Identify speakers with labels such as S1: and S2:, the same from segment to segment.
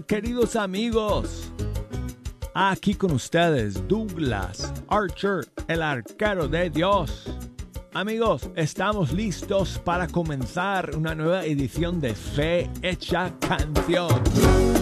S1: Queridos amigos. Aquí con ustedes, Douglas Archer, el arquero de Dios. Amigos, estamos listos para comenzar una nueva edición de Fe Hecha Canción.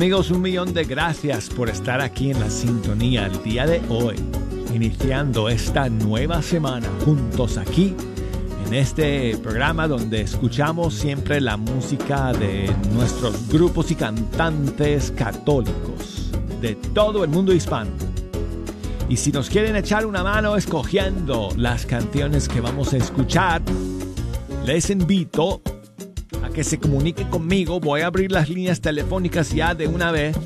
S1: Amigos, un millón de gracias por estar aquí en la sintonía el día de hoy, iniciando esta nueva semana juntos aquí en este programa donde escuchamos siempre la música de nuestros grupos y cantantes católicos de todo el mundo hispano. Y si nos quieren echar una mano escogiendo las canciones que vamos a escuchar, les invito que se comunique conmigo. Voy a abrir las líneas telefónicas ya de una vez.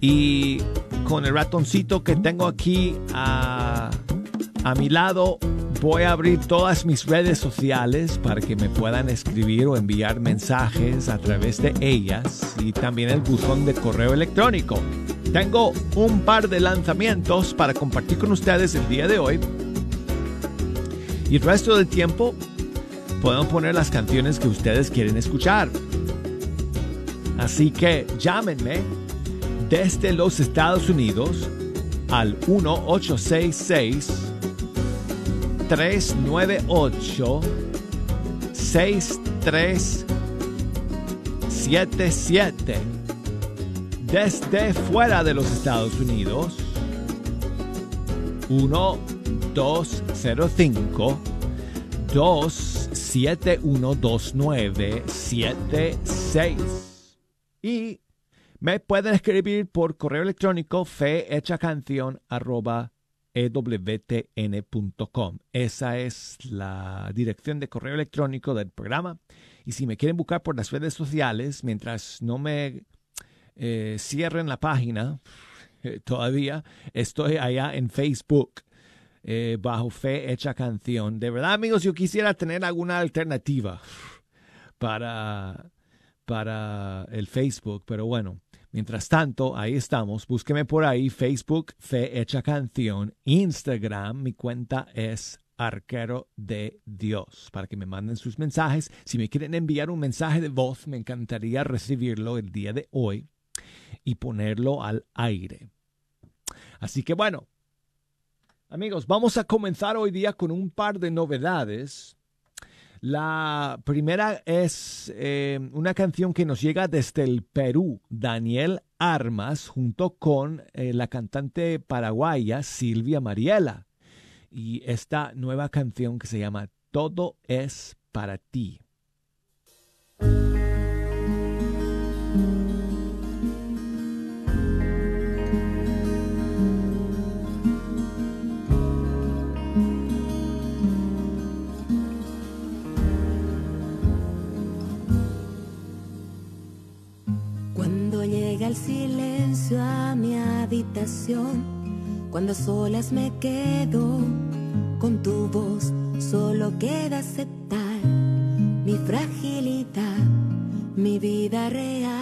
S1: Y con el ratoncito que tengo aquí a, a mi lado, voy a abrir todas mis redes sociales para que me puedan escribir o enviar mensajes a través de ellas y también el buzón de correo electrónico. Tengo un par de lanzamientos para compartir con ustedes el día de hoy. Y el resto del tiempo Pueden poner las canciones que ustedes quieren escuchar. Así que llámenme desde los Estados Unidos al 1866 398 6377 desde fuera de los Estados Unidos 1205 2 712976. Y me pueden escribir por correo electrónico fehechacanción.ewtn.com. Esa es la dirección de correo electrónico del programa. Y si me quieren buscar por las redes sociales, mientras no me eh, cierren la página, todavía estoy allá en Facebook eh, bajo fe hecha canción. De verdad, amigos, yo quisiera tener alguna alternativa para, para el Facebook, pero bueno. Mientras tanto, ahí estamos. Búsqueme por ahí, Facebook, Fe Hecha Canción, Instagram, mi cuenta es Arquero de Dios, para que me manden sus mensajes. Si me quieren enviar un mensaje de voz, me encantaría recibirlo el día de hoy y ponerlo al aire. Así que bueno, Amigos, vamos a comenzar hoy día con un par de novedades. La primera es eh, una canción que nos llega desde el Perú, Daniel Armas, junto con eh, la cantante paraguaya Silvia Mariela. Y esta nueva canción que se llama Todo es para ti.
S2: El silencio a mi habitación, cuando solas me quedo con tu voz, solo queda aceptar mi fragilidad, mi vida real.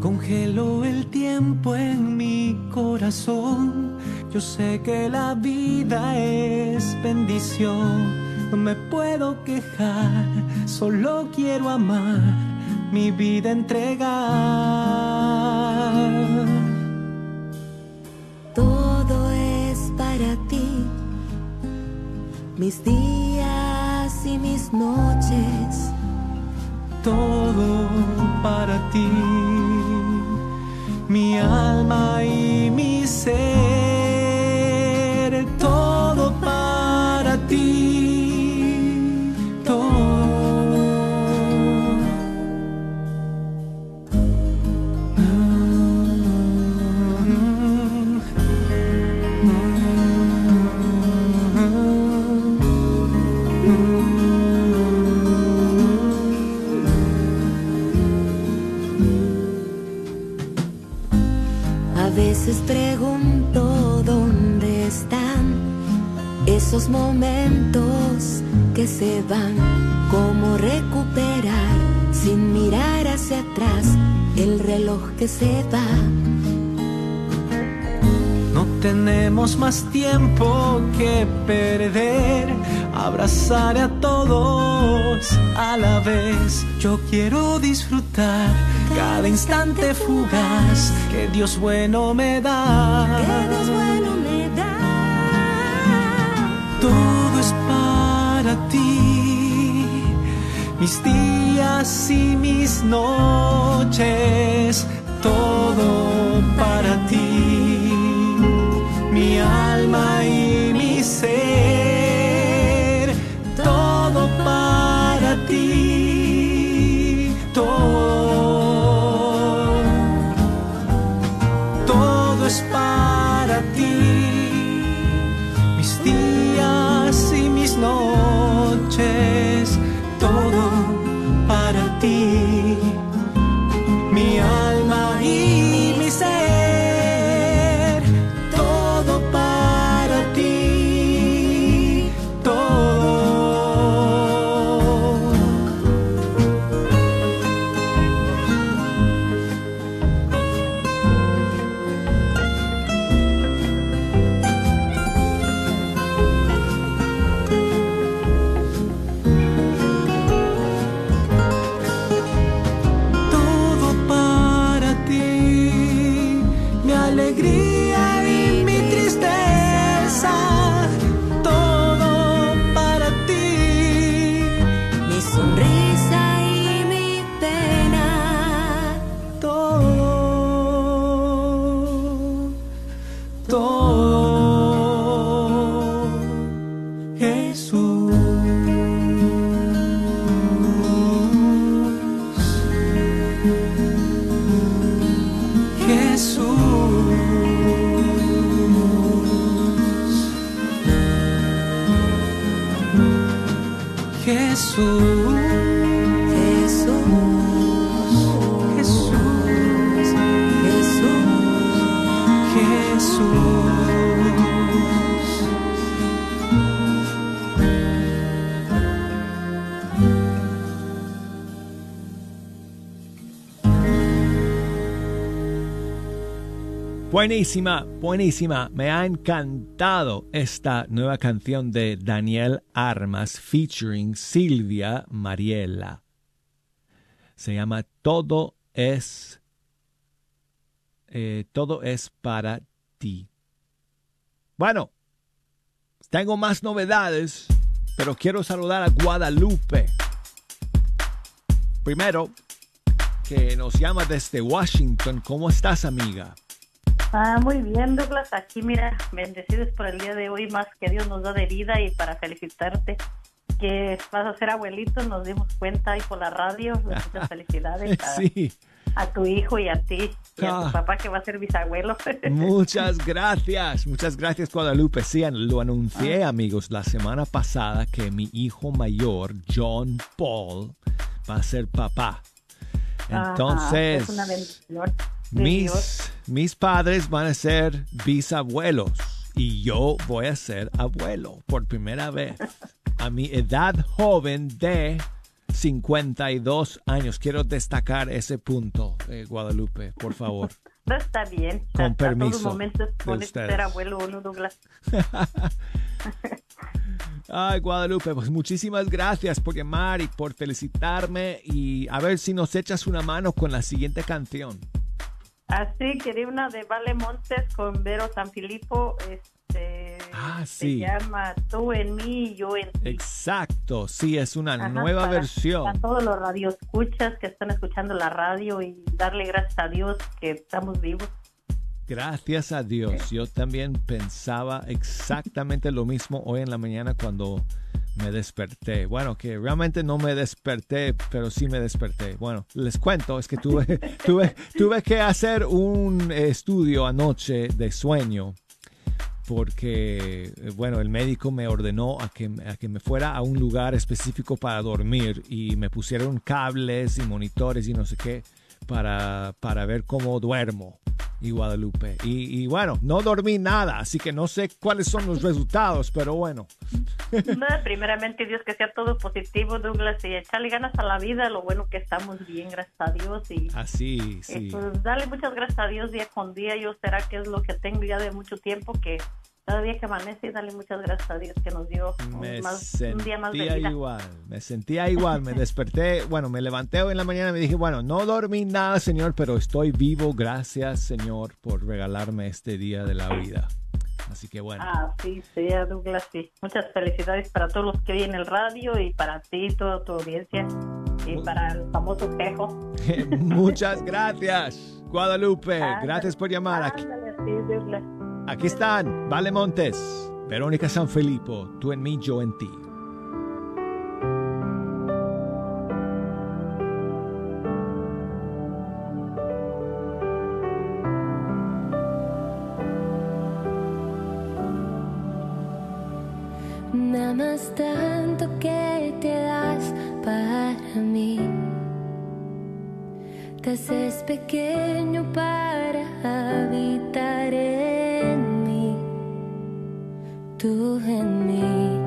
S3: Congelo el tiempo en mi corazón, yo sé que la vida es bendición no me puedo quejar, solo quiero amar, mi vida entregar.
S2: Todo es para ti, mis días y mis noches.
S3: Todo para ti, mi alma y mi ser.
S2: Esos momentos que se van, cómo recuperar sin mirar hacia atrás el reloj que se va.
S3: No tenemos más tiempo que perder. Abrazar a todos a la vez. Yo quiero disfrutar cada instante fugaz que Dios bueno me da.
S2: Que Dios bueno me da.
S3: Todo es para ti. Mis días y mis noches. Todo para ti. Mi alma y mi ser. Jesús. Jesús. Jesús,
S2: Jesús.
S3: Jesús,
S1: Buenísima, buenísima. Me ha encantado esta nueva canción de Daniel Armas featuring Silvia Mariela. Se llama Todo es eh, Todo es para ti. Bueno, tengo más novedades, pero quiero saludar a Guadalupe. Primero, que nos llama desde Washington. ¿Cómo estás, amiga?
S4: Ah, muy bien, Douglas. Aquí, mira, bendecidos por el día de hoy, más que Dios nos da de vida y para felicitarte que vas a ser abuelito, nos dimos cuenta ahí por la radio. Muchas felicidades a,
S1: Sí.
S4: a tu hijo y a ti y a
S1: Ah.
S4: tu papá que va a ser bisabuelo.
S1: Muchas gracias, muchas gracias Guadalupe. Sí, lo anuncié amigos la semana pasada que mi hijo mayor, John Paul, va a ser papá. Entonces,
S4: es una bendición.
S1: Mis, mis padres van a ser bisabuelos y yo voy a ser abuelo por primera vez a mi edad joven de 52 años. Quiero destacar ese punto, eh, Guadalupe, por favor.
S4: No está bien.
S1: Con
S4: A- a
S1: permiso
S4: todo momento ser abuelo uno, Douglas.
S1: Ay, Guadalupe, pues muchísimas gracias por llamar y por felicitarme y a ver si nos echas una mano con la siguiente canción.
S4: Así quería una de Vale Montes con Vero San Filipo. Este,
S1: Ah, sí.
S4: Se llama Tú en mí y yo en ti.
S1: Exacto, sí, es una
S4: Ajá,
S1: nueva
S4: para-
S1: versión.
S4: A todos los radioescuchas que están escuchando la radio y darle gracias a Dios que estamos vivos.
S1: Gracias a Dios. Yo también pensaba exactamente lo mismo hoy en la mañana cuando me desperté. Bueno, que realmente no me desperté, pero sí me desperté. Bueno, les cuento, es que tuve, tuve, tuve que hacer un estudio anoche de sueño porque, eh, bueno, el médico me ordenó a que, a que me fuera a un lugar específico para dormir y me pusieron cables y monitores y no sé qué para, para ver cómo duermo. y Guadalupe. Y, bueno, no dormí nada, así que no sé cuáles son los resultados, pero bueno.
S4: primeramente Dios que sea todo positivo, Douglas, y echarle ganas a la vida, lo bueno que estamos bien, gracias a Dios. Y,
S1: así, sí.
S4: pues dale muchas gracias a Dios día con día, yo será que es lo que tengo ya de mucho tiempo que cada día que amanece, dale muchas gracias a Dios que nos dio un, día más de vida.
S1: igual, me sentía igual, me desperté, bueno, me levanté hoy en la mañana y me dije, bueno, no dormí nada, Señor, pero estoy vivo, gracias, Señor, por regalarme este día de la vida. Así que bueno.
S4: Ah, sí, sea Douglas, sí. Muchas felicidades para todos los que oyen el radio y para ti, toda tu audiencia y para el famoso espejo.
S1: Muchas gracias, Guadalupe. gracias por llamar. aquí. Aquí están, Vale Montes, Verónica San Felipe, tú en mí, yo en ti.
S2: Me amas tanto que te das para mí. Te haces pequeño para habitar tú en mí,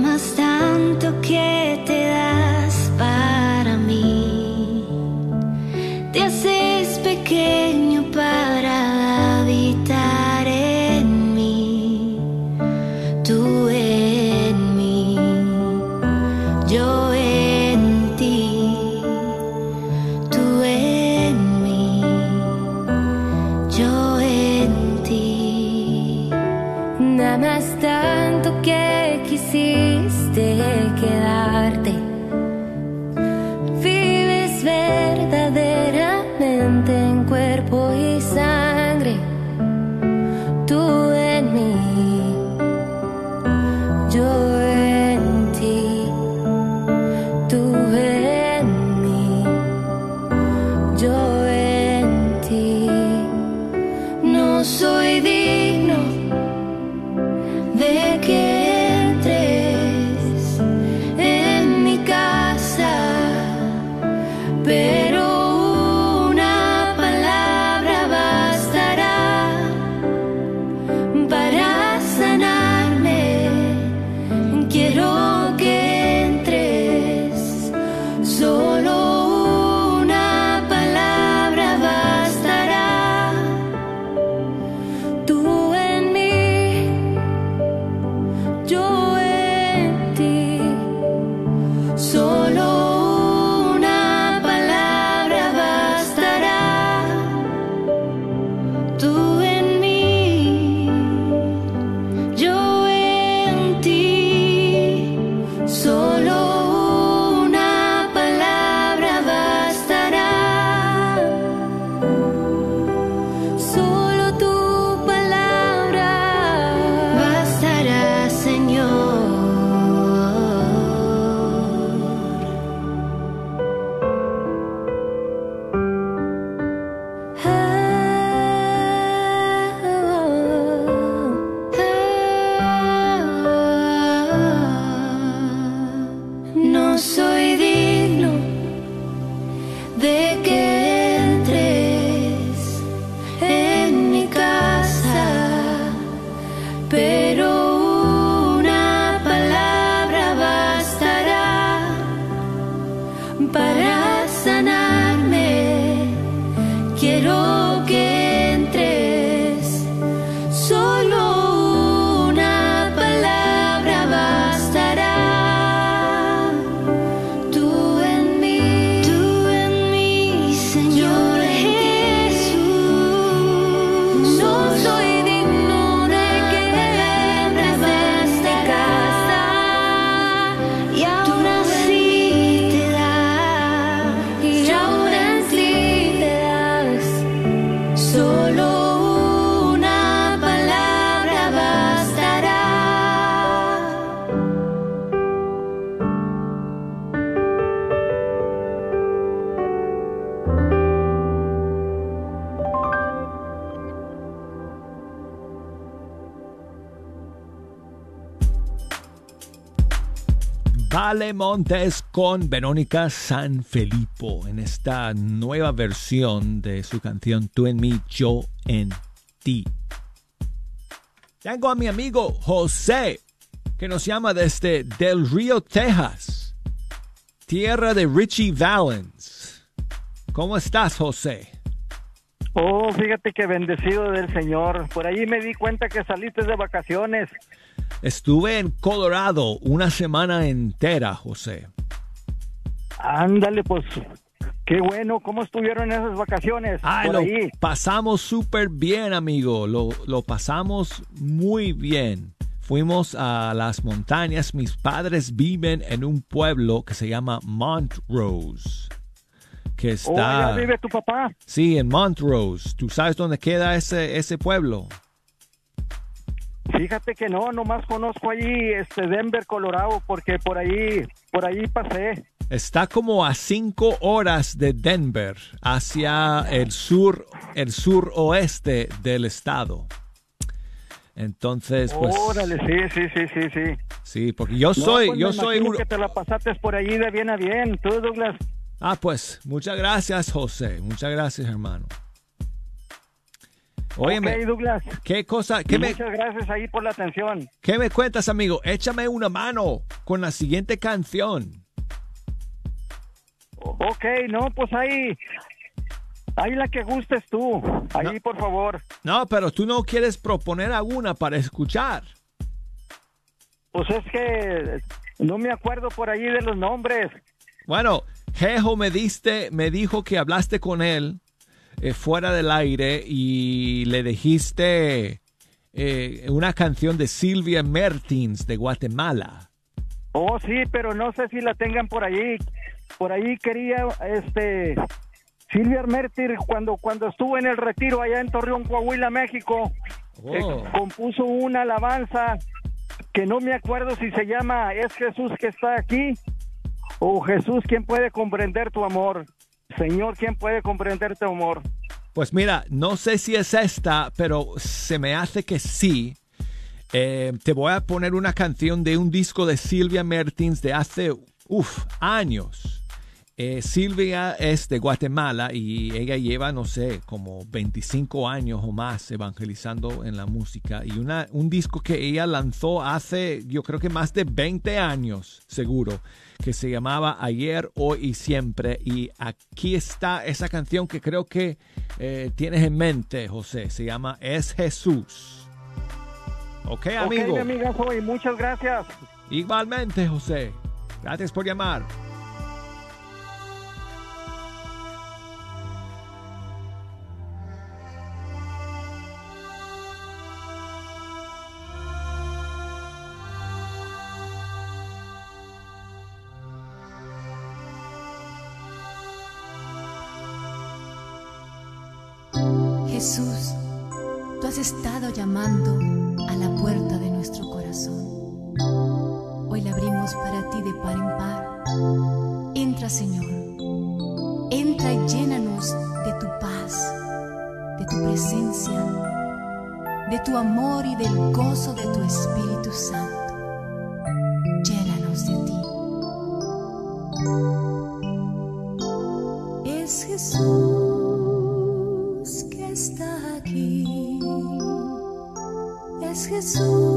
S2: ままスタと消え
S1: て Montes con Verónica Sanfilippo en esta nueva versión de su canción Tú en mí, yo en ti. Tengo a mi amigo José que nos llama desde Del Río, Texas, tierra de Richie Valens. ¿Cómo estás, José?
S5: Oh, fíjate que bendecido del Señor. Por ahí me di cuenta que saliste de vacaciones.
S1: Estuve en Colorado una semana entera, José.
S5: Ándale, pues qué bueno. ¿Cómo estuvieron esas vacaciones?
S1: Ay, lo pasamos súper bien, amigo. Lo, lo pasamos muy bien. Fuimos a las montañas. Mis padres viven en un pueblo que se llama Montrose que oh, está...
S5: vive tu papá?
S1: Sí, en Montrose. ¿Tú sabes dónde queda ese, ese pueblo?
S5: Fíjate que no, nomás conozco allí este Denver, Colorado, porque por ahí, por ahí pasé.
S1: Está como a cinco horas de Denver, hacia el sur, el sur oeste del estado. Entonces, pues.
S5: Órale, sí, sí, sí, sí, sí.
S1: Sí, porque yo soy, pues yo soy.
S5: que te la pasaste por allí de bien a bien, tú, Douglas.
S1: Ah, pues, muchas gracias, José. Muchas gracias, hermano.
S5: Óyeme, Douglas.
S1: ¿qué cosa?
S5: muchas gracias ahí por la atención.
S1: ¿Qué me cuentas, amigo? Échame una mano con la siguiente canción.
S5: Ok, no, pues ahí, ahí la que gustes tú. Ahí, por favor.
S1: No, pero tú no quieres proponer alguna para escuchar.
S5: Pues es que no me acuerdo por ahí de los nombres.
S1: Bueno, Jejo me diste, me dijo que hablaste con él eh, fuera del aire y le dijiste eh, una canción de Silvia Mertins de Guatemala.
S5: Oh, sí, pero no sé si la tengan por ahí. Por ahí quería, este, Silvia Mertins cuando, cuando estuvo en el retiro allá en Torreón, Coahuila, México, eh, oh. compuso una alabanza que no me acuerdo si se llama Es Jesús que está aquí Oh Jesús, ¿quién puede comprender tu amor? Señor, ¿quién puede comprender tu amor?
S1: Pues mira, no sé si es esta, pero se me hace que sí. Eh, te voy a poner una canción de un disco de Silvia Mertins de hace uf, años. Eh, Silvia es de Guatemala y ella lleva, no sé, como 25 años o más evangelizando en la música. Y una, un disco que ella lanzó hace, yo creo que más de 20 años, seguro, que se llamaba Ayer, Hoy y Siempre. Y aquí está esa canción que creo que eh, tienes en mente, José. Se llama Es Jesús. Ok, amigo.
S5: Ok, amiga, soy. Muchas gracias.
S1: Igualmente, José. Gracias por llamar.
S2: Jesús, tú has estado llamando a la puerta de nuestro corazón. Hoy la abrimos para ti de par en par. Entra, Señor. Entra y llénanos de tu paz, de tu presencia, de tu amor y del gozo de tu Espíritu Santo. Llénanos de ti. Jesús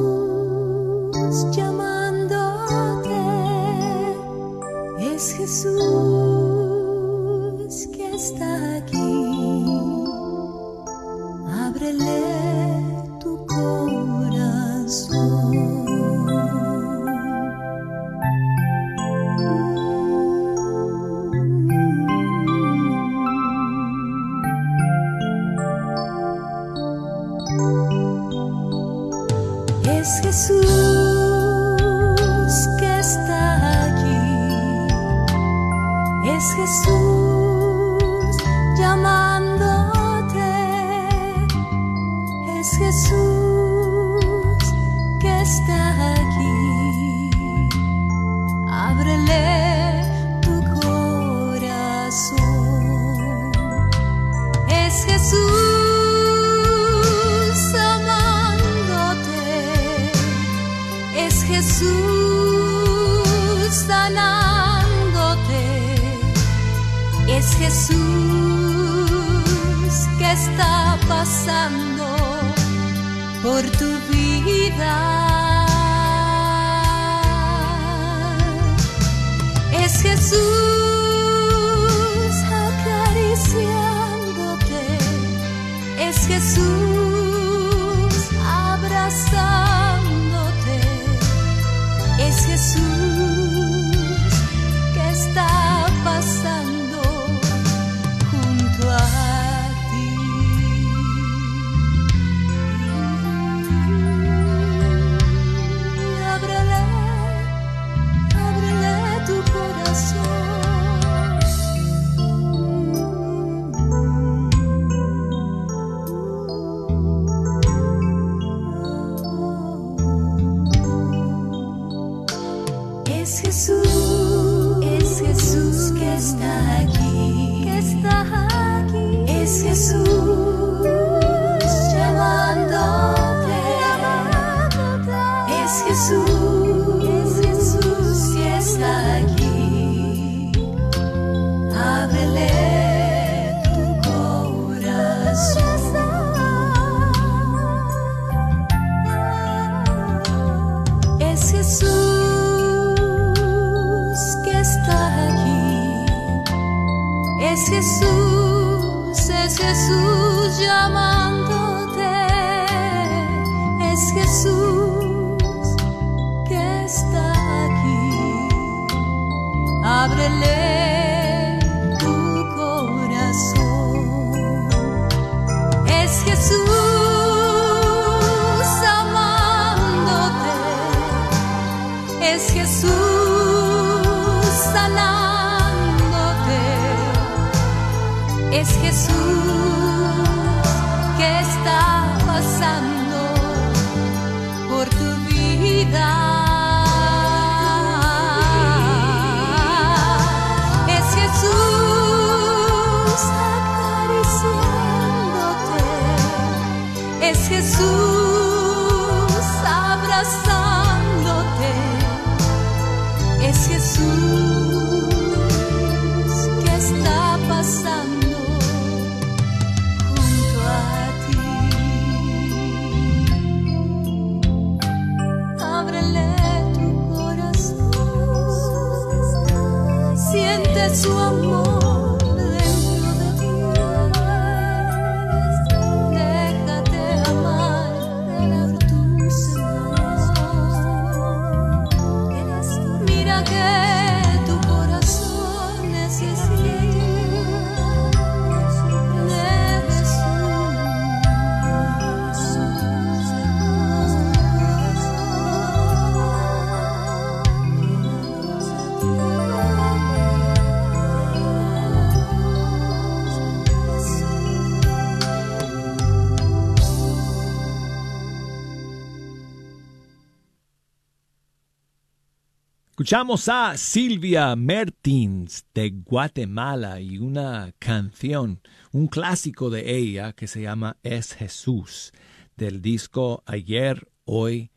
S1: Escuchamos a Silvia Mertins de Guatemala y una canción, un clásico de ella que se llama Es Jesús, del disco Ayer, Hoy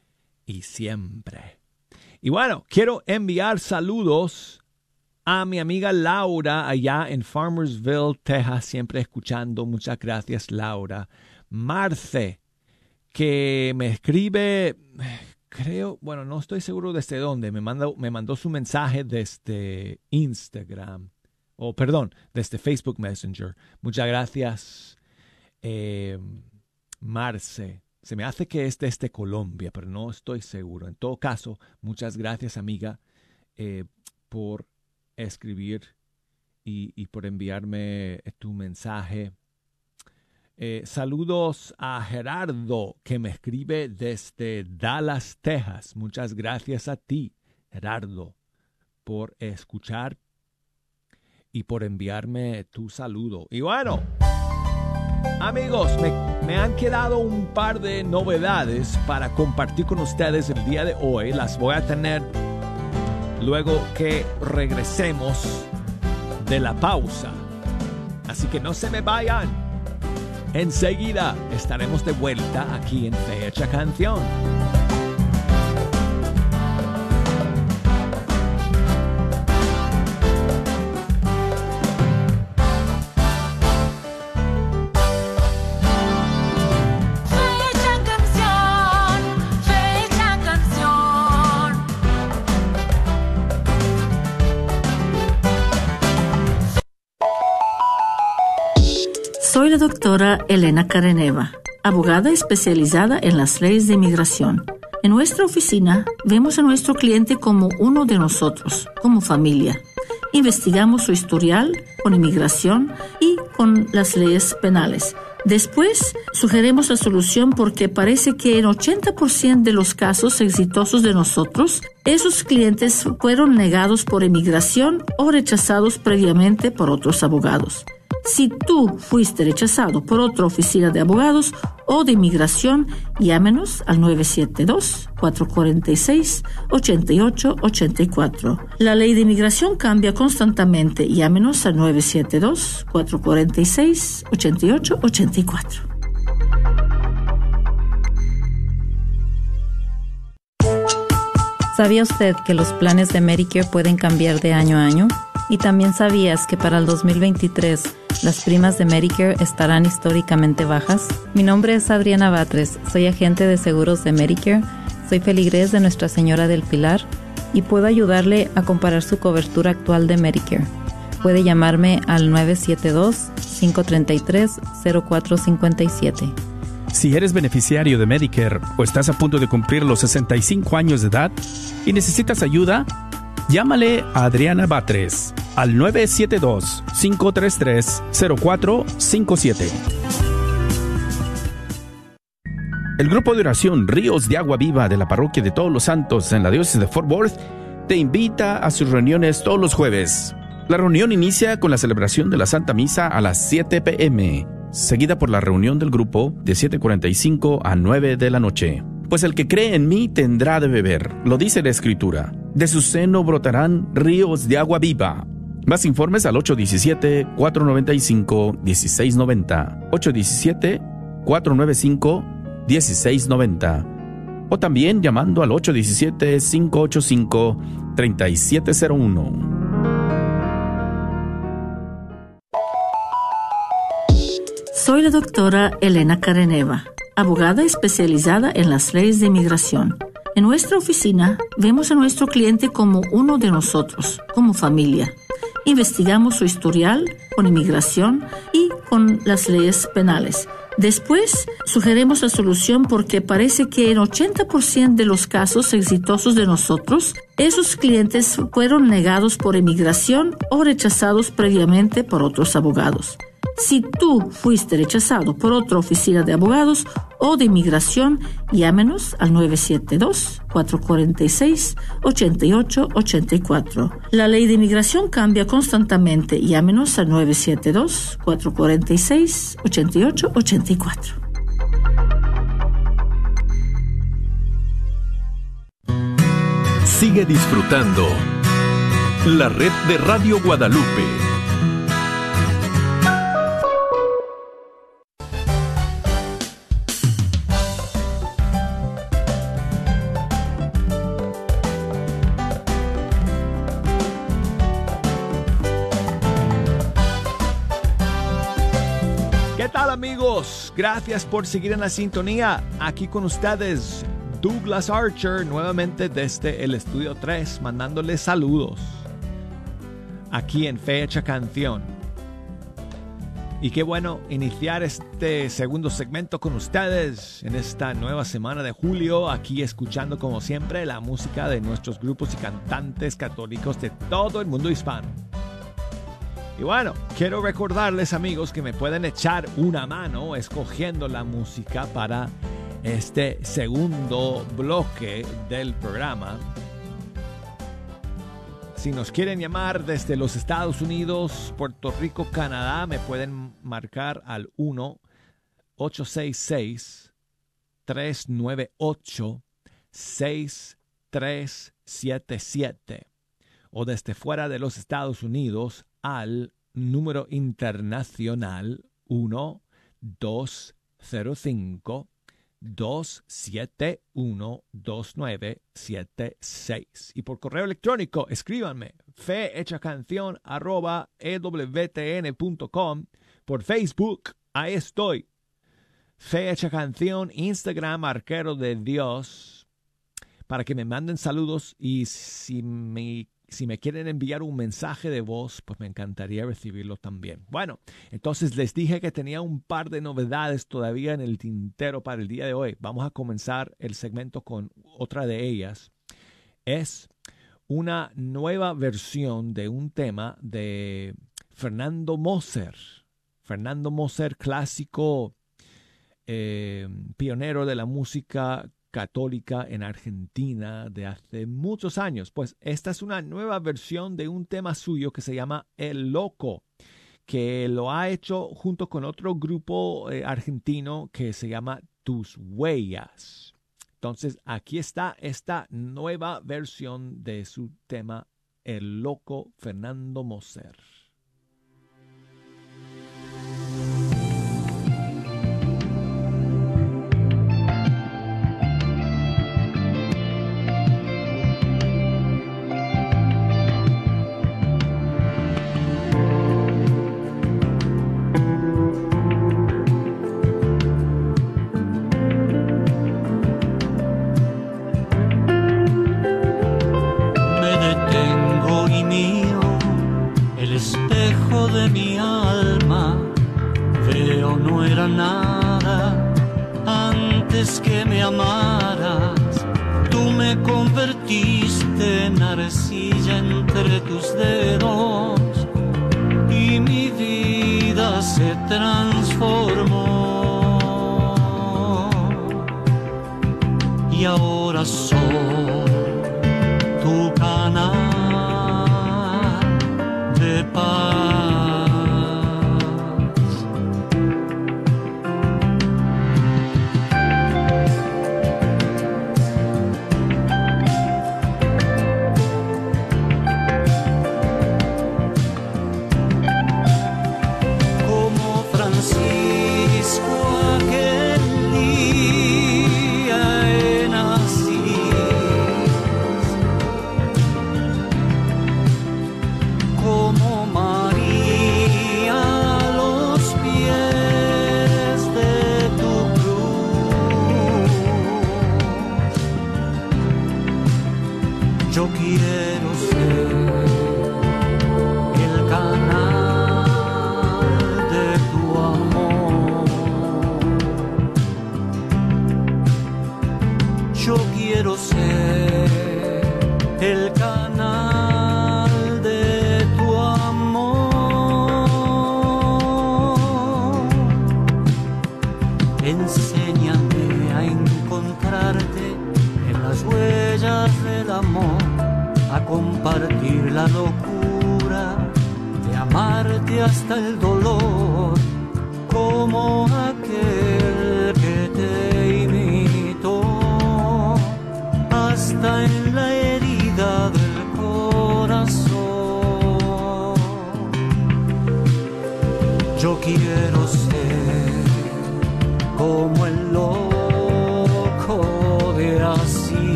S1: y Siempre. Y bueno, quiero enviar saludos a mi amiga Laura allá en Farmersville, Texas, siempre escuchando. Muchas gracias, Laura. Marce, que me escribe, creo, bueno, no estoy seguro desde dónde, me mandó, me mandó su mensaje desde Instagram, o perdón, desde Facebook Messenger. Muchas gracias, eh, Marce. Se me hace que es desde Colombia, pero no estoy seguro. En todo caso, muchas gracias, amiga, eh, por escribir y, por enviarme tu mensaje. Eh, saludos a Gerardo que me escribe desde Dallas, Texas. Muchas gracias a ti, Gerardo, por escuchar y por enviarme tu saludo. Y bueno, amigos, me, me han quedado un par de novedades para compartir con ustedes el día de hoy. Las voy a tener luego que regresemos de la pausa. Así que no se me vayan. Enseguida estaremos de vuelta aquí en Fecha Canción.
S6: Elena Careneva, abogada especializada en las leyes de inmigración. En nuestra oficina vemos a nuestro cliente como uno de nosotros, como familia. Investigamos su historial con inmigración y con las leyes penales. Después, sugerimos la solución porque parece que en 80% de los casos exitosos de nosotros, esos clientes fueron negados por inmigración o rechazados previamente por otros abogados. Si tú fuiste rechazado por otra oficina de abogados o de inmigración, llámenos al 972-446-8884. La ley de inmigración cambia constantemente. Llámenos al 972-446-8884.
S7: ¿Sabía usted que los planes de Medicare pueden cambiar de año a año? ¿Y también sabías que para el 2023 las primas de Medicare estarán históricamente bajas. Mi nombre es Adriana Batres, soy agente de seguros de Medicare, soy feligrés de Nuestra Señora del Pilar y puedo ayudarle a comparar su cobertura actual de Medicare. Puede llamarme al 972-533-0457.
S8: Si eres beneficiario de Medicare o estás a punto de cumplir los 65 años de edad y necesitas ayuda, llámale a Adriana Batres al 972-533-0457. El grupo de oración Ríos de Agua Viva de la Parroquia de Todos los Santos en la diócesis de Fort Worth te invita a sus reuniones todos los jueves. La reunión inicia con la celebración de la Santa Misa a las 7 pm, seguida por la reunión del grupo de 7.45 a 9 de la noche. Pues el que cree en mí tendrá de beber, lo dice la Escritura. De su seno brotarán ríos de agua viva. Más informes al 817-495-1690. 817-495-1690. O también llamando al 817-585-3701.
S6: Soy la doctora Elena Careneva, abogada especializada en las leyes de inmigración. En nuestra oficina vemos a nuestro cliente como uno de nosotros, como familia investigamos su historial con inmigración y con las leyes penales. Después, sugerimos la solución porque parece que en 80% de los casos exitosos de nosotros, esos clientes fueron negados por inmigración o rechazados previamente por otros abogados. Si tú fuiste rechazado por otra oficina de abogados o de inmigración, llámenos al 972-446-8884. La ley de inmigración cambia constantemente. Llámenos al 972-446-8884.
S9: Sigue disfrutando la red de Radio Guadalupe.
S1: Gracias por seguir en la sintonía. Aquí con ustedes, Douglas Archer, nuevamente desde el estudio 3, mandándoles saludos. Aquí en Fecha Canción. Y qué bueno iniciar este segundo segmento con ustedes en esta nueva semana de julio, aquí escuchando como siempre la música de nuestros grupos y cantantes católicos de todo el mundo hispano. Y bueno, quiero recordarles amigos que me pueden echar una mano escogiendo la música para este segundo bloque del programa. Si nos quieren llamar desde los Estados Unidos, Puerto Rico, Canadá, me pueden marcar al 1 866 398 6377 o desde fuera de los Estados Unidos al número internacional 1 205 271 2976 y por correo electrónico escríbanme canción arroba ewtn.com por Facebook ahí estoy. Fe hecha canción Instagram arquero de Dios para que me manden saludos y si me
S10: si me quieren enviar un mensaje de voz, pues me encantaría recibirlo también. Bueno, entonces les dije que tenía un par de novedades todavía en el tintero para el día de hoy. Vamos a comenzar el segmento con otra de ellas. Es una nueva versión de un tema de Fernando Moser. Fernando Moser, clásico eh, pionero de la música católica en Argentina de hace muchos años. Pues esta es una nueva versión de un tema suyo que se llama El Loco, que lo ha hecho junto con otro grupo eh, argentino que se llama Tus Huellas. Entonces aquí está esta nueva versión de su tema El Loco Fernando Moser.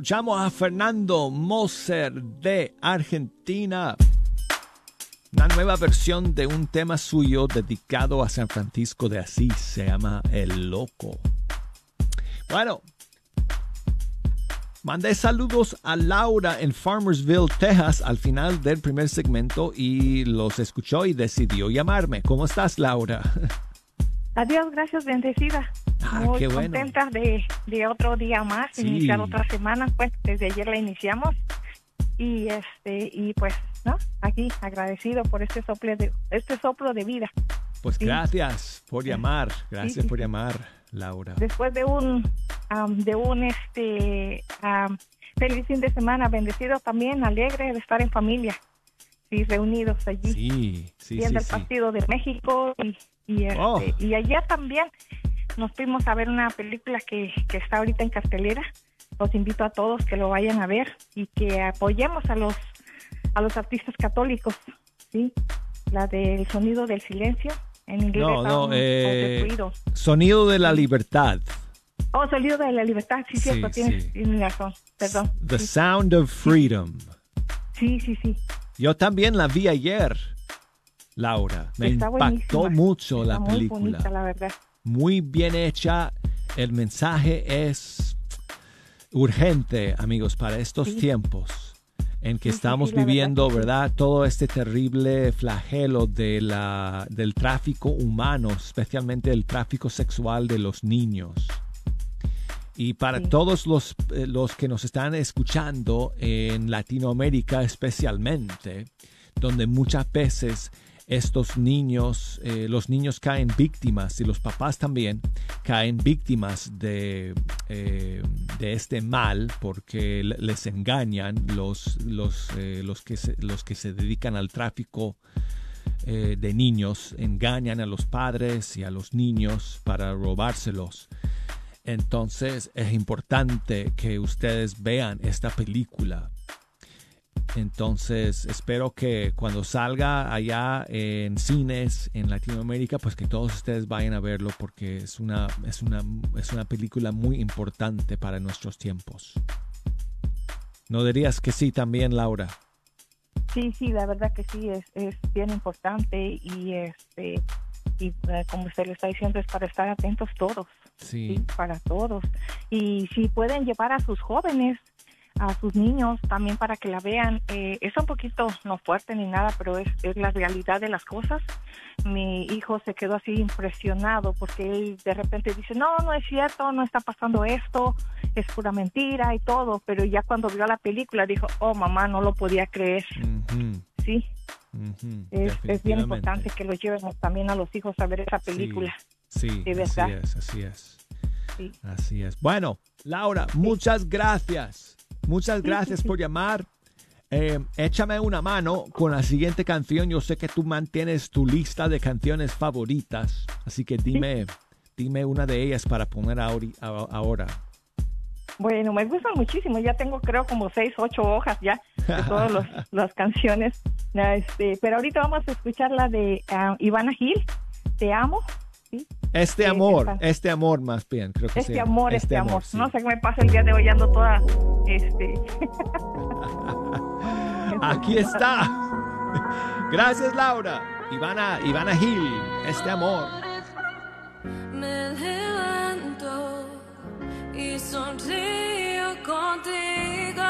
S1: Escuchamos a Fernando Moser de Argentina. Una nueva versión de un tema suyo dedicado a San Francisco de Asís. Se llama El Loco. Bueno, mandé saludos a Laura en Farmersville, Texas, al final del primer segmento y los escuchó y decidió llamarme. ¿Cómo estás, Laura?
S11: Adiós, gracias, bendecida.
S1: Ah,
S11: Muy
S1: qué bueno.
S11: contenta de, de otro día más,
S1: Sí.
S11: iniciar otra semana, pues desde ayer la iniciamos y este y pues no, aquí agradecido por este soplo de este soplo de vida.
S1: Pues
S11: Sí.
S1: gracias por llamar. Gracias
S11: sí,
S1: por
S11: sí.
S1: llamar, Laura.
S11: Después de un am, de un este am, feliz fin de semana, bendecido también, alegre de estar en familia y reunidos allí
S1: Sí, sí,
S11: viendo
S1: sí,
S11: el
S1: sí.
S11: partido de México y y, este,
S1: Oh.
S11: y ayer también nos fuimos a ver una película que, que está ahorita en cartelera. Los invito a todos que lo vayan a ver y que apoyemos a los a los artistas católicos, sí, la del sonido del silencio en inglés.
S1: No, no, eh. Sonido de la Libertad.
S11: Oh, sonido de la libertad, sí,
S1: Sí,
S11: cierto, tienes,
S1: sí.
S11: tienes razón, perdón.
S1: The
S11: Sí,
S1: Sound of Freedom.
S11: sí, sí, sí.
S1: Yo también la vi ayer, Laura. Me
S11: Está
S1: impactó
S11: buenísima.
S1: mucho la
S11: Está muy
S1: película.
S11: bonita, la verdad.
S1: Muy bien hecha. El mensaje es urgente, amigos, para estos
S11: Sí.
S1: tiempos en que
S11: Sí,
S1: estamos
S11: sí, la verdad
S1: viviendo. ¿verdad? Todo este terrible flagelo de la, del tráfico humano, especialmente el tráfico sexual de los niños. Y para todos los, eh, los que nos están escuchando en Latinoamérica especialmente, donde muchas veces estos niños, eh, los niños caen víctimas y los papás también caen víctimas de, eh, de este mal porque le- les engañan los, los, eh, los, que se, los que se dedican al tráfico de niños, engañan a los padres y a los niños para robárselos. Entonces es importante que ustedes vean esta película. Entonces espero que cuando salga allá en cines en Latinoamérica, pues que todos ustedes vayan a verlo porque es una, es una, es una película muy importante para nuestros tiempos. ¿No dirías que sí también, Laura?
S11: Sí, sí, la verdad que sí, es, es bien importante y este y eh, como usted lo está diciendo es para estar atentos todos,
S1: Sí.
S11: sí, para todos. Y si pueden llevar a sus jóvenes, a sus niños también para que la vean, eh, es un poquito no fuerte ni nada, pero es, es la realidad de las cosas. Mi hijo se quedó así impresionado porque él de repente dice, no, no es cierto, no está pasando esto, es pura mentira y todo, pero ya cuando vio la película dijo, oh mamá, no lo podía creer, sí. Es, es bien importante que los llevemos también a los hijos a ver esa película.
S1: Sí,
S11: De
S1: así
S11: verdad.
S1: es, así es.
S11: Sí.
S1: Así es. Bueno, Laura, muchas gracias. Muchas gracias por llamar. Eh, échame una mano con la siguiente canción. Yo sé que tú mantienes tu lista de canciones favoritas, así que dime, dime una de ellas para poner ahora.
S11: Bueno, me gustan muchísimo. Ya tengo creo como seis, ocho hojas ya de todas los- las canciones. Este, pero ahorita vamos a escuchar la de ah, Ivana Gil, Te amo. ¿Sí?
S1: Este
S11: Sí,
S1: amor,
S11: esa.
S1: este amor más bien, creo que
S11: Este amor, este, amor.
S1: sí.
S11: No sé qué me pasa el día de hoy, ando toda, este,
S1: Aquí está. Gracias, Laura. Ivana, Ivana Gil, este amor.
S12: Me levanto y sonrío contigo.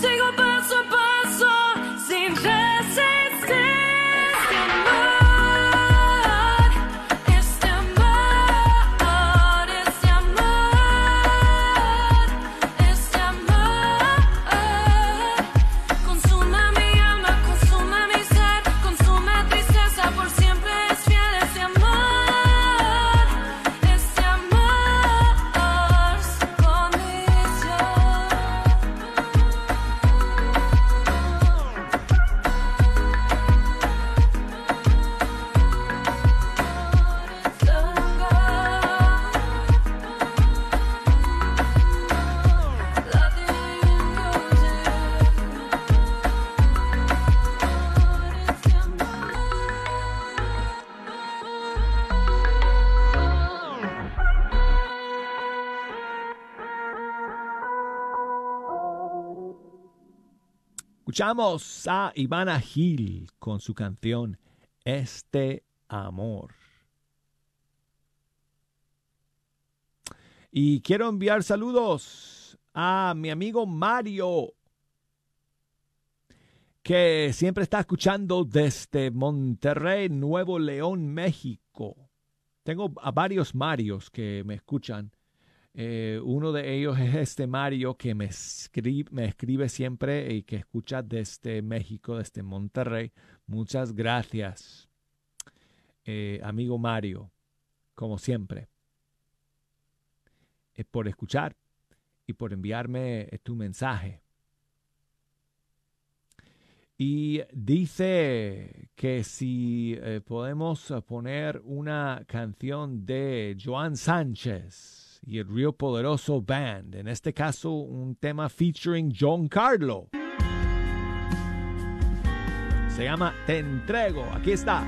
S12: Sigo passo
S13: Escuchamos a Ivana Gil con su canción Este Amor. Y quiero enviar saludos a mi amigo Mario, que siempre está escuchando desde Monterrey, Nuevo León, México. Tengo a varios Marios que me escuchan eh, uno de ellos es este Mario que me, escribe, me escribe siempre y que escucha desde México, desde Monterrey. Muchas gracias, eh, amigo Mario, como siempre, eh, por escuchar y por enviarme tu mensaje. Y dice que si podemos poner una canción de Joan Sánchez y el Río Poderoso Band, en este caso un tema featuring John Carlo. Se llama Te entrego, aquí está.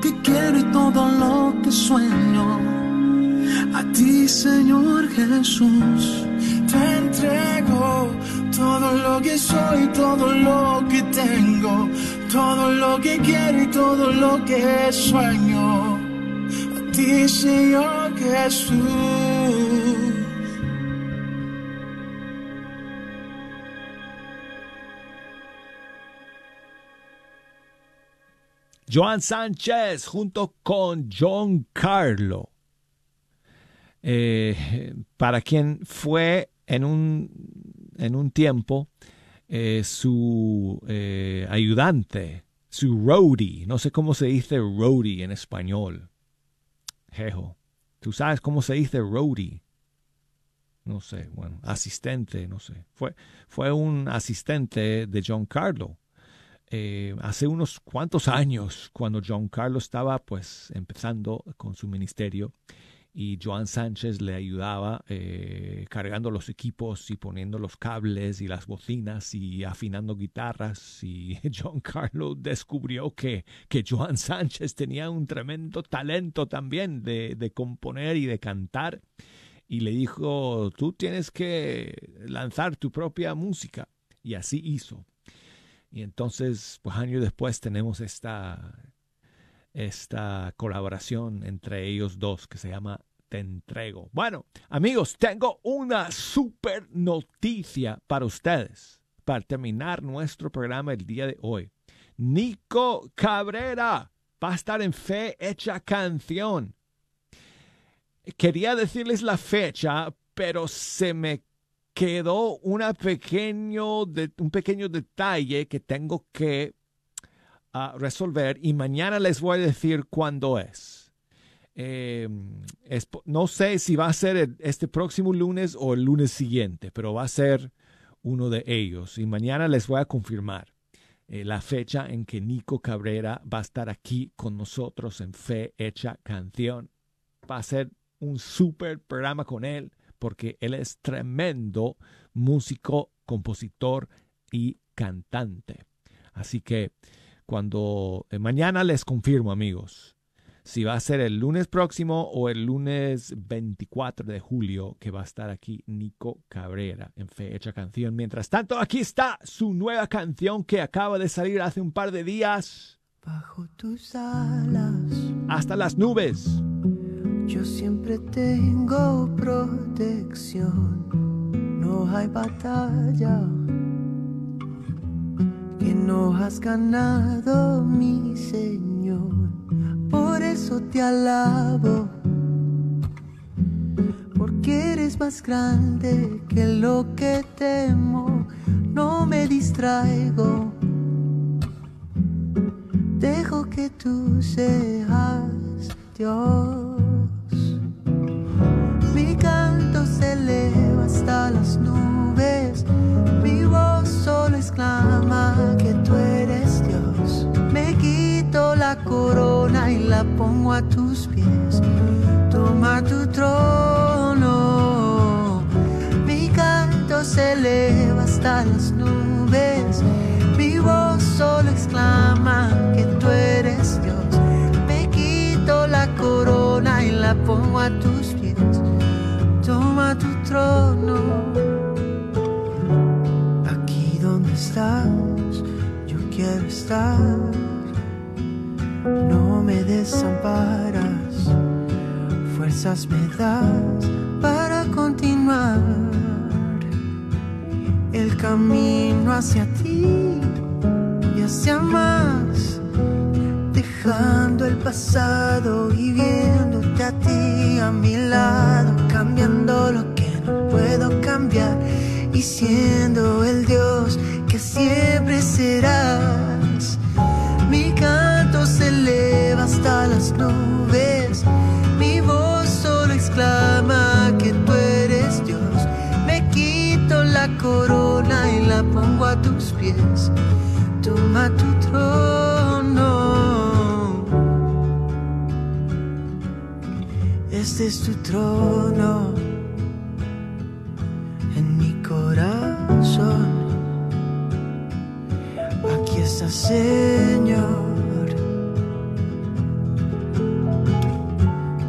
S14: Que quiero y todo lo que sueño. A ti, Señor Jesús, te entrego todo lo que soy, todo lo que tengo, todo lo que quiero y todo lo que sueño. A ti, Señor Jesús.
S1: Joan Sánchez junto con John Carlo. Eh, para quien fue en un, en un tiempo eh, su eh, ayudante, su roadie. No sé cómo se dice roadie en español. Jejo. ¿Tú sabes cómo se dice roadie? No sé, bueno, asistente, no sé. Fue, fue un asistente de John Carlo. Eh, hace unos cuantos años, cuando John Carlos estaba pues empezando con su ministerio y Joan Sánchez le ayudaba eh, cargando los equipos y poniendo los cables y las bocinas y afinando guitarras y John Carlos descubrió que, que Joan Sánchez tenía un tremendo talento también de, de componer y de cantar y le dijo tú tienes que lanzar tu propia música y así hizo. Y entonces, pues años después tenemos esta, esta colaboración entre ellos dos que se llama Te entrego. Bueno, amigos, tengo una super noticia para ustedes para terminar nuestro programa el día de hoy. Nico Cabrera va a estar en Fe Hecha Canción. Quería decirles la fecha, pero se me quedó una pequeño un pequeño detalle que tengo que uh, resolver y mañana les voy a decir cuándo es. Es. No sé si va a ser este próximo lunes o el lunes siguiente, pero va a ser uno de ellos y mañana les voy a confirmar eh, la fecha en que Nico Cabrera va a estar aquí con nosotros en Fe Hecha Canción. Va a ser un super programa con él porque él es tremendo músico, compositor y cantante. Así que cuando eh, mañana les confirmo, amigos, si va a ser el lunes próximo o el lunes 24 de julio que va a estar aquí Nico Cabrera en Fecha Canción. Mientras tanto, aquí está su nueva canción que acaba de salir hace un par de días.
S15: Bajo tus alas.
S1: Hasta las nubes.
S15: Yo siempre tengo protección, no hay batalla que no has ganado, mi Señor. Por eso te alabo, porque eres más grande que lo que temo. No me distraigo, dejo que tú seas Dios. Mi canto se eleva hasta las nubes, mi voz solo exclama que tú eres Dios. Me quito la corona y la pongo a tus pies, toma tu trono. Mi canto se eleva hasta las nubes, trono. Aquí donde estás, yo quiero estar. No me desamparas, fuerzas me das para continuar el camino hacia ti y hacia más dejando el pasado y viéndote a ti a mi lado, cambiando lo y siendo el Dios que siempre serás. Mi canto se eleva hasta las nubes, mi voz solo exclama que tú eres Dios. Me quito la corona y la pongo a tus pies. Toma tu trono. Este es tu trono Señor.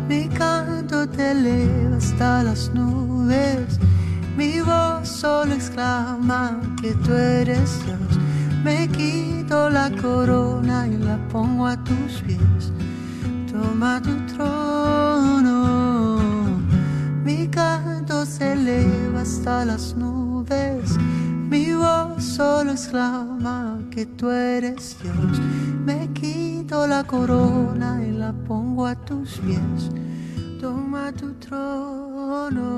S15: Mi canto te eleva hasta las nubes, mi voz solo exclama que tú eres Dios. Me quito la corona y la pongo a tus pies. Toma tu trono. Mi canto se eleva hasta las nubes. Mi voz solo exclama que tú eres Dios. Me quito la corona y la pongo a tus pies. Toma tu trono.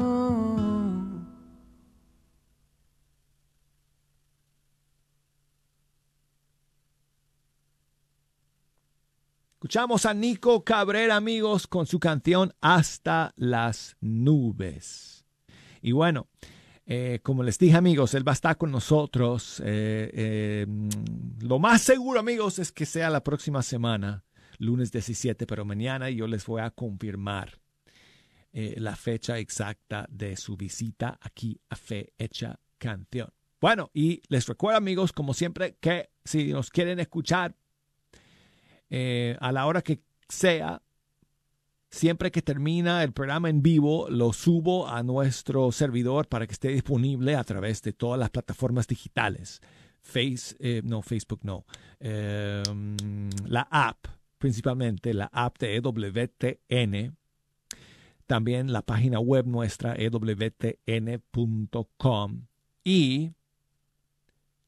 S1: Escuchamos a Nico Cabrera, amigos, con su canción Hasta las nubes. Y bueno, eh, como les dije, amigos, él va a estar con nosotros. eh, eh, lo más seguro, amigos, es que sea la próxima semana, lunes 17, pero mañana yo les voy a confirmar la fecha exacta de su visita aquí a Fe Hecha Canción. Bueno, y les recuerdo, amigos, como siempre, que si nos quieren escuchar a la hora que sea, siempre que termina el programa en vivo, lo subo a nuestro servidor para que esté disponible a través de todas las plataformas digitales. Face, eh, no, Facebook no. Eh, la app, principalmente la app de EWTN. También la página web nuestra, ewtn.com. Y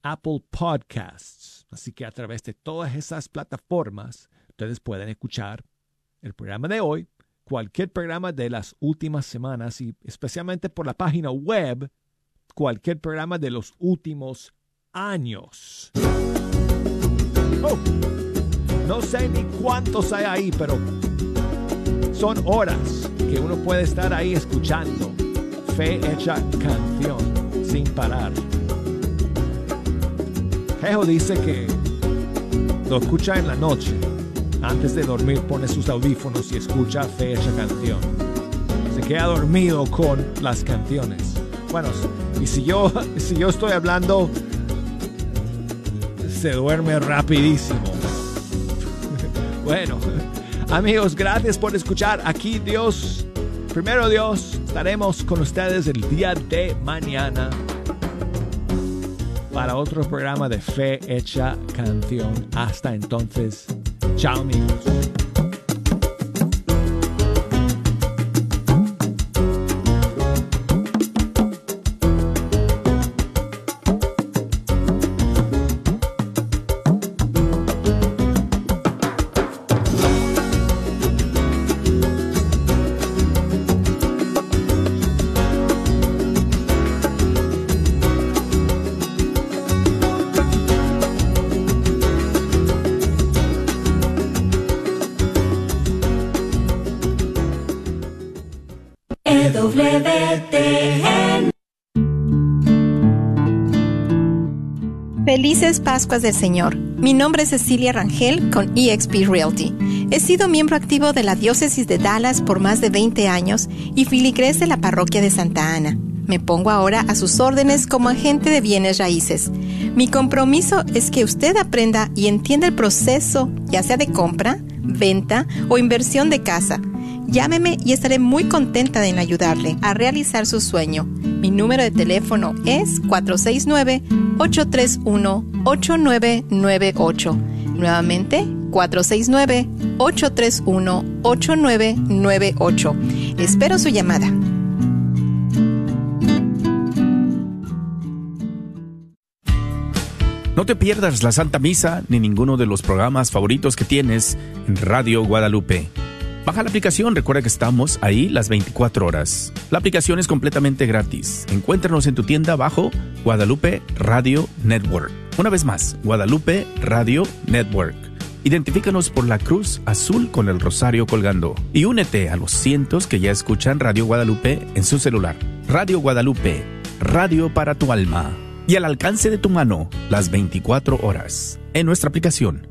S1: Apple Podcasts. Así que a través de todas esas plataformas, ustedes pueden escuchar el programa de hoy, cualquier programa de las últimas semanas y especialmente por la página web, cualquier programa de los últimos años. Oh, no sé ni cuántos hay ahí, pero son horas que uno puede estar ahí escuchando fe hecha canción sin parar. Jejo dice que lo escucha en la noche. Antes de dormir pone sus audífonos y escucha fe hecha canción. Se queda dormido con las canciones. Bueno, y si yo, si yo estoy hablando, se duerme rapidísimo. Bueno, amigos, gracias por escuchar. Aquí Dios, primero Dios, estaremos con ustedes el día de mañana para otro programa de Fe Hecha Canción. Hasta entonces, chao amigos.
S16: Pascuas del Señor. Mi nombre es Cecilia Rangel con eXP Realty. He sido miembro activo de la Diócesis de Dallas por más de 20 años y filigrés de la Parroquia de Santa Ana. Me pongo ahora a sus órdenes como agente de bienes raíces. Mi compromiso es que usted aprenda y entienda el proceso, ya sea de compra, venta o inversión de casa. Llámeme y estaré muy contenta en ayudarle a realizar su sueño. Mi número de teléfono es 469-831-8998. Nuevamente, 469-831-8998. Espero su llamada.
S8: No te pierdas la Santa Misa ni ninguno de los programas favoritos que tienes en Radio Guadalupe. Baja la aplicación, recuerda que estamos ahí las 24 horas. La aplicación es completamente gratis. Encuéntranos en tu tienda bajo Guadalupe Radio Network. Una vez más, Guadalupe Radio Network. Identifícanos por la cruz azul con el rosario colgando y únete a los cientos que ya escuchan Radio Guadalupe en su celular. Radio Guadalupe, radio para tu alma y al alcance de tu mano las 24 horas en nuestra aplicación.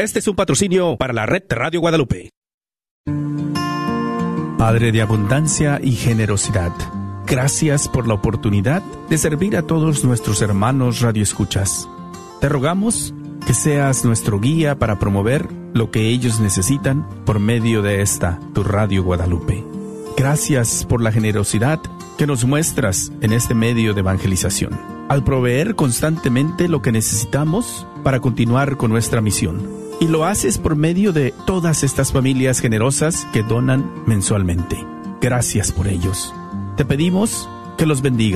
S8: Este es un patrocinio para la red Radio Guadalupe. Padre de abundancia y generosidad, gracias por la oportunidad de servir a todos nuestros hermanos radioescuchas. Te rogamos que seas nuestro guía para promover lo que ellos necesitan por medio de esta, tu Radio Guadalupe. Gracias por la generosidad que nos muestras en este medio de evangelización, al proveer constantemente lo que necesitamos para continuar con nuestra misión. Y lo haces por medio de todas estas familias generosas que donan mensualmente. Gracias por ellos. Te pedimos que los bendigas